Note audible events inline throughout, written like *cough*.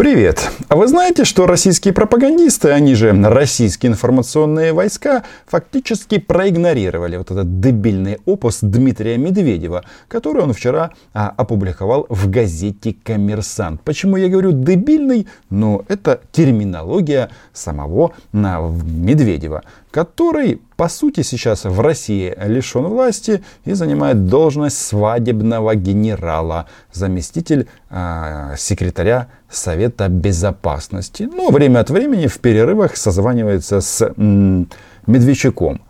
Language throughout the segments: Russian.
Привет! А вы знаете, что российские пропагандисты, они же российские информационные войска, фактически проигнорировали вот этот дебильный опус Дмитрия Медведева, который он вчера а, опубликовал в газете «Коммерсант». Почему я говорю дебильный? Ну, это терминология самого а, Медведева который, по сути, сейчас в России лишен власти и занимает должность свадебного генерала, заместитель э, секретаря Совета Безопасности. Но время от времени в перерывах созванивается с м, Медведчуком.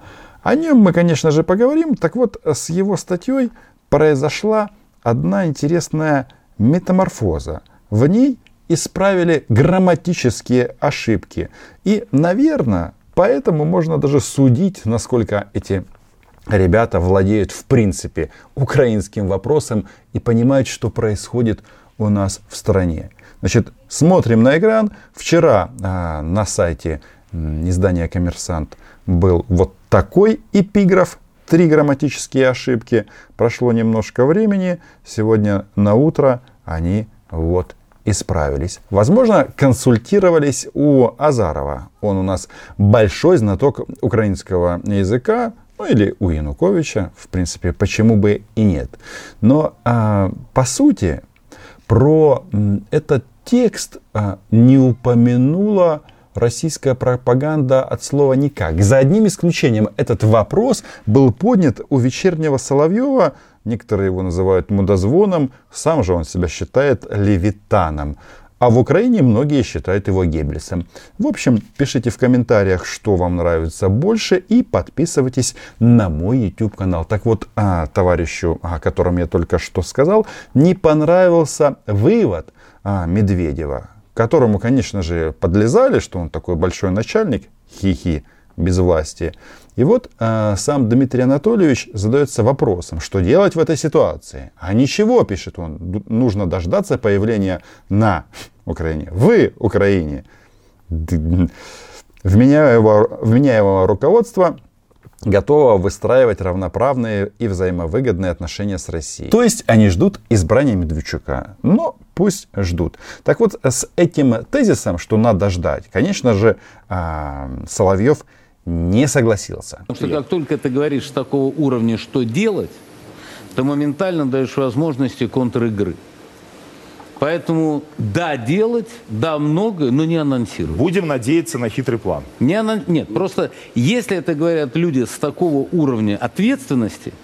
О нем мы, конечно же, поговорим. Так вот, с его статьей произошла одна интересная метаморфоза. В ней исправили грамматические ошибки. И, наверное, Поэтому можно даже судить, насколько эти ребята владеют в принципе украинским вопросом и понимают, что происходит у нас в стране. Значит, смотрим на экран. Вчера а, на сайте издания «Коммерсант» был вот такой эпиграф. Три грамматические ошибки. Прошло немножко времени. Сегодня на утро они вот исправились. Возможно, консультировались у Азарова. Он у нас большой знаток украинского языка, ну или у Януковича, в принципе, почему бы и нет. Но а, по сути про этот текст а, не упомянула российская пропаганда от слова никак. За одним исключением этот вопрос был поднят у вечернего Соловьева Некоторые его называют мудозвоном, сам же он себя считает левитаном. А в Украине многие считают его Геббельсом. В общем, пишите в комментариях, что вам нравится больше и подписывайтесь на мой YouTube канал. Так вот, а, товарищу, о котором я только что сказал, не понравился вывод а, Медведева, которому, конечно же, подлезали, что он такой большой начальник, хихи, без власти. И вот э, сам Дмитрий Анатольевич задается вопросом, что делать в этой ситуации. А ничего, пишет он, нужно дождаться появления на Украине, в Украине вменяемого, вменяемого руководства готово выстраивать равноправные и взаимовыгодные отношения с Россией. То есть они ждут избрания Медведчука. Но пусть ждут. Так вот, с этим тезисом, что надо ждать, конечно же, э, Соловьев не согласился. Потому что как только ты говоришь с такого уровня, что делать, ты моментально даешь возможности контр-игры. Поэтому да, делать, да, много, но не анонсировать. Будем надеяться на хитрый план. Не анон... Нет, просто если это говорят люди с такого уровня ответственности,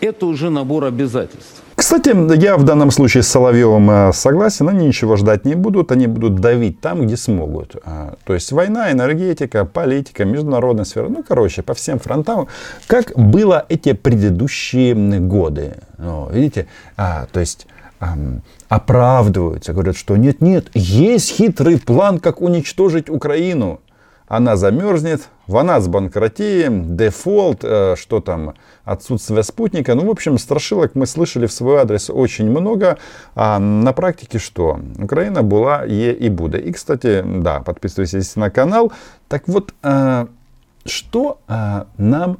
это уже набор обязательств. Кстати, я в данном случае с Соловьевым э, согласен, они ничего ждать не будут, они будут давить там, где смогут. А, то есть война, энергетика, политика, международная сфера, ну, короче, по всем фронтам, как было эти предыдущие годы. Ну, видите, а, то есть оправдываются, говорят, что нет-нет, есть хитрый план, как уничтожить Украину она замерзнет, вона банкротеем, дефолт, э, что там, отсутствие спутника. Ну, в общем, страшилок мы слышали в свой адрес очень много. А на практике что? Украина была, е и будет. И, кстати, да, подписывайтесь на канал. Так вот, э, что э, нам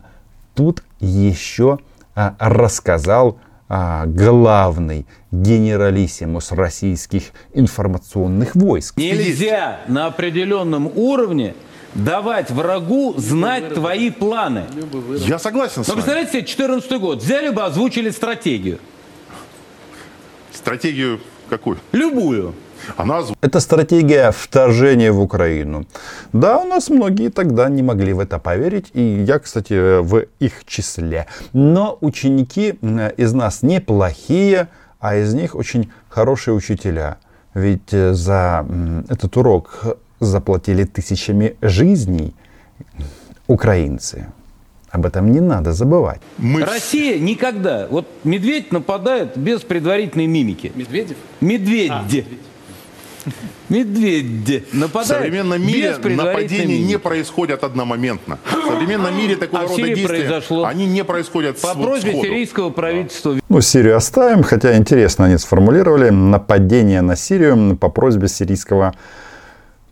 тут еще рассказал главный генералиссимус российских информационных войск. Нельзя на определенном уровне давать врагу знать твои планы. Я согласен с Но представляете себе, 14 год, взяли бы, озвучили стратегию. Стратегию какую? Любую. Она озв... Это стратегия вторжения в Украину. Да, у нас многие тогда не могли в это поверить, и я, кстати, в их числе. Но ученики из нас неплохие, а из них очень хорошие учителя. Ведь э, за этот урок заплатили тысячами жизней украинцы. Об этом не надо забывать. Мы... Россия никогда. Вот медведь нападает без предварительной мимики. Медведев? Медведь. А, медведь. нападает В современном мире нападения мимики. не происходят одномоментно. В современном мире такого а рода действия, произошло они не происходят По просьбе сходу. сирийского правительства. Ну, Сирию оставим, хотя интересно они сформулировали. Нападение на Сирию по просьбе сирийского правительства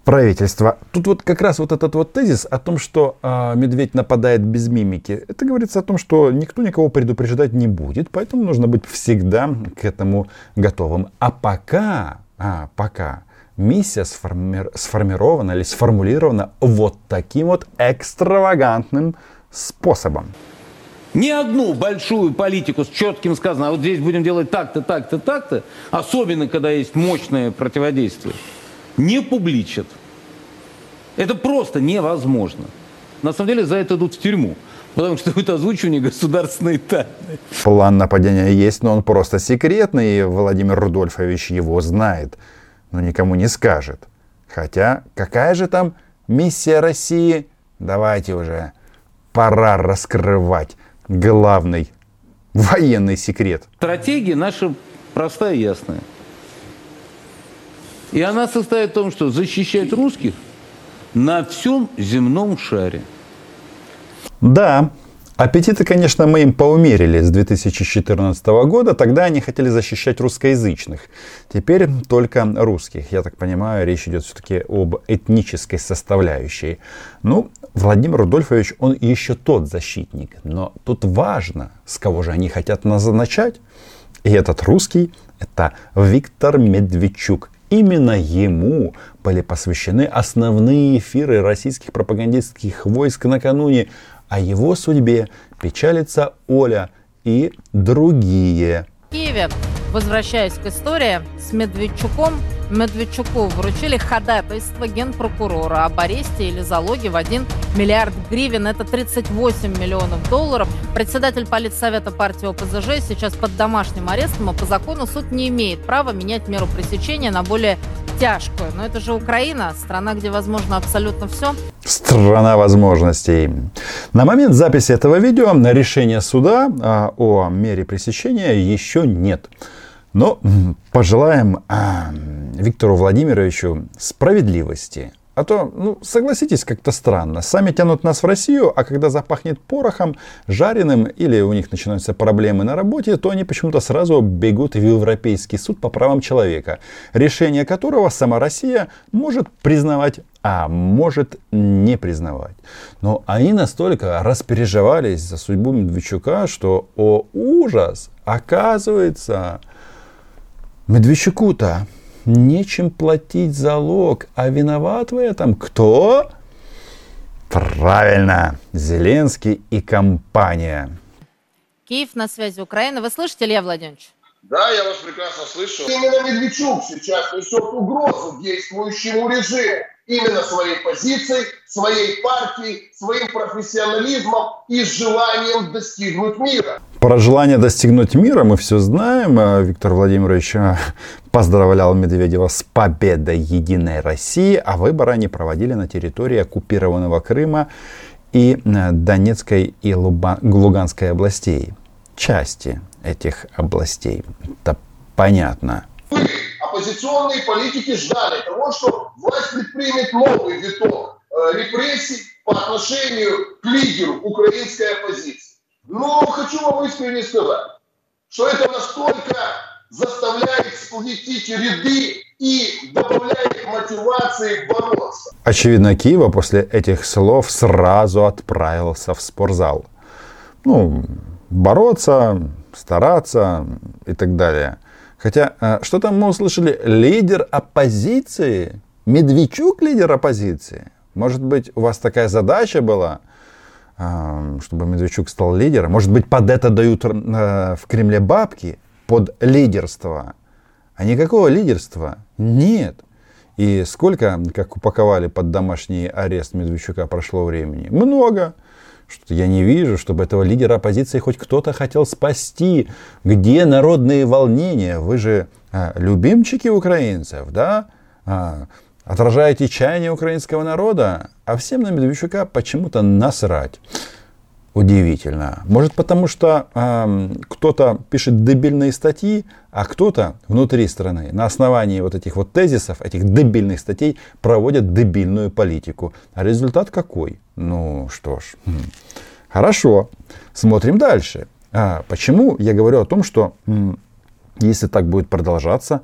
правительства. Тут вот как раз вот этот вот тезис о том, что э, медведь нападает без мимики, это говорится о том, что никто никого предупреждать не будет, поэтому нужно быть всегда к этому готовым. А пока, а, пока миссия сформи... сформирована или сформулирована вот таким вот экстравагантным способом. Ни одну большую политику с четким сказано, а вот здесь будем делать так-то, так-то, так-то, особенно когда есть мощное противодействие, не публичат. Это просто невозможно. На самом деле за это идут в тюрьму. Потому что это озвучивание государственной тайны. План нападения есть, но он просто секретный, и Владимир Рудольфович его знает, но никому не скажет. Хотя, какая же там миссия России? Давайте уже, пора раскрывать главный военный секрет. Стратегия наша простая и ясная. И она состоит в том, что защищать русских на всем земном шаре. Да, аппетиты, конечно, мы им поумерили с 2014 года. Тогда они хотели защищать русскоязычных. Теперь только русских. Я так понимаю, речь идет все-таки об этнической составляющей. Ну, Владимир Рудольфович, он еще тот защитник. Но тут важно, с кого же они хотят назначать. И этот русский – это Виктор Медведчук. Именно ему были посвящены основные эфиры российских пропагандистских войск накануне. О его судьбе печалится Оля и другие. В Киеве, возвращаясь к истории, с Медведчуком Медведчуку вручили ходатайство генпрокурора об аресте или залоге в 1 миллиард гривен. Это 38 миллионов долларов. Председатель политсовета партии ОПЗЖ сейчас под домашним арестом, а по закону суд не имеет права менять меру пресечения на более тяжкую. Но это же Украина, страна, где возможно абсолютно все. Страна возможностей. На момент записи этого видео на решение суда а, о мере пресечения еще нет. Но пожелаем а, Виктору Владимировичу справедливости. А то, ну, согласитесь, как-то странно. Сами тянут нас в Россию, а когда запахнет порохом, жареным, или у них начинаются проблемы на работе, то они почему-то сразу бегут в Европейский суд по правам человека, решение которого сама Россия может признавать, а может не признавать. Но они настолько распереживались за судьбу Медведчука, что, о ужас, оказывается, Медведчуку-то нечем платить залог, а виноват в этом кто? Правильно, Зеленский и компания. Киев на связи Украины. Вы слышите, Илья Владимирович? Да, я вас прекрасно слышу. Именно Медведчук сейчас несет угрозу действующему режиму. Именно своей позицией, своей партией, своим профессионализмом и желанием достигнуть мира. Про желание достигнуть мира мы все знаем. А Виктор Владимирович а, поздравлял Медведева с победой Единой России, а выборы они проводили на территории оккупированного Крыма и э, Донецкой и Луганской областей. Части этих областей. Это понятно. Оппозиционные политики, ждали того, что власть предпримет новый виток э, репрессий по отношению к лидеру украинской оппозиции. Но хочу вам искренне сказать, что это настолько заставляет сплотить ряды и добавляет мотивации бороться. Очевидно, Киева после этих слов сразу отправился в спортзал. Ну, бороться, стараться и так далее. Хотя, э, что там мы услышали? Лидер оппозиции? Медведчук лидер оппозиции? Может быть, у вас такая задача была? Чтобы Медведчук стал лидером. Может быть, под это дают э, в Кремле бабки, под лидерство. А никакого лидерства нет. И сколько, как упаковали под домашний арест Медведчука, прошло времени? Много. Что я не вижу, чтобы этого лидера оппозиции хоть кто-то хотел спасти. Где народные волнения? Вы же а, любимчики украинцев, да? А, отражаете чаяние украинского народа, а всем на Медведчука почему-то насрать. Удивительно. Может потому, что э, кто-то пишет дебильные статьи, а кто-то внутри страны на основании вот этих вот тезисов, этих дебильных статей проводит дебильную политику. А результат какой? Ну что ж, хм. хорошо. Смотрим дальше. А, почему я говорю о том, что если так будет продолжаться,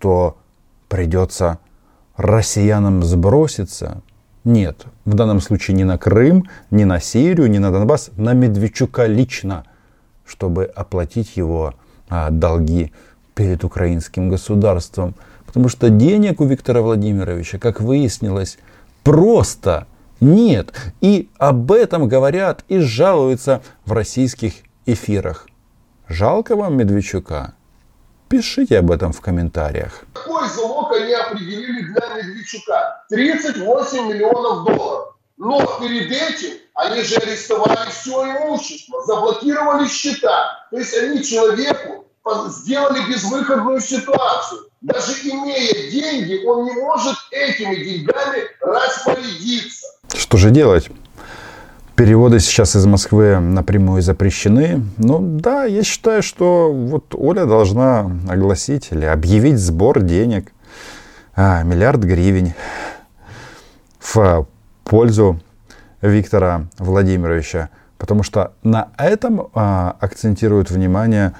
то придется россиянам сброситься? Нет, в данном случае не на Крым, не на Сирию, не на Донбасс, на Медведчука лично, чтобы оплатить его а, долги перед украинским государством. Потому что денег у Виктора Владимировича, как выяснилось, просто нет. И об этом говорят и жалуются в российских эфирах. Жалко вам Медведчука? Пишите об этом в комментариях. Какой залог они определили для Медведчука? 38 миллионов долларов. Но перед этим они же арестовали все имущество, заблокировали счета. То есть они человеку сделали безвыходную ситуацию. Даже имея деньги, он не может этими деньгами распорядиться. Что же делать? Переводы сейчас из Москвы напрямую запрещены. Ну да, я считаю, что вот Оля должна огласить или объявить сбор денег. А, миллиард гривен в пользу Виктора Владимировича. Потому что на этом а, акцентируют внимание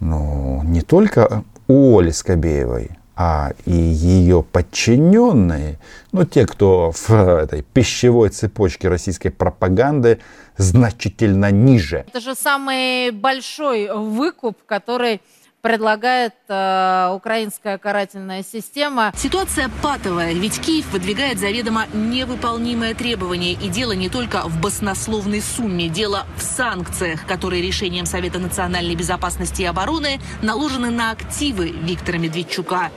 ну, не только у Оли Скобеевой, а и ее подчиненные, ну, те, кто в этой пищевой цепочке российской пропаганды значительно ниже. Это же самый большой выкуп, который предлагает э, украинская карательная система. Ситуация патовая, ведь Киев выдвигает заведомо невыполнимое требование. И дело не только в баснословной сумме, дело в санкциях, которые решением Совета национальной безопасности и обороны наложены на активы Виктора Медведчука.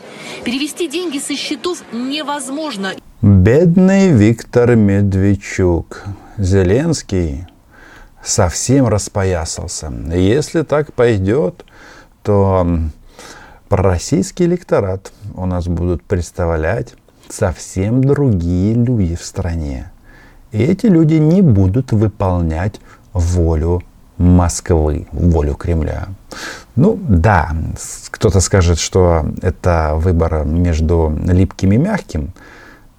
Перевести деньги со счетов невозможно. Бедный Виктор Медведчук. Зеленский совсем распоясался. Если так пойдет, что пророссийский электорат у нас будут представлять совсем другие люди в стране. И эти люди не будут выполнять волю Москвы, волю Кремля. Ну да, кто-то скажет, что это выбор между липким и мягким,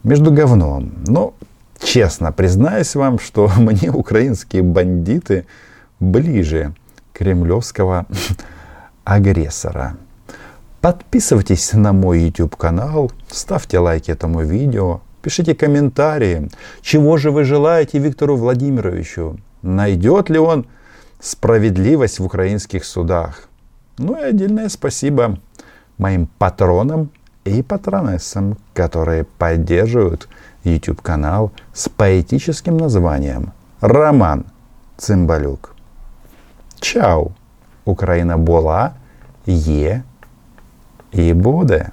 между говном. Но честно признаюсь вам, что *laughs* мне украинские бандиты ближе кремлевского *laughs* агрессора. Подписывайтесь на мой YouTube канал, ставьте лайки этому видео, пишите комментарии, чего же вы желаете Виктору Владимировичу, найдет ли он справедливость в украинских судах. Ну и отдельное спасибо моим патронам и патронессам, которые поддерживают YouTube канал с поэтическим названием Роман Цимбалюк. Чао! Україна була, є і буде.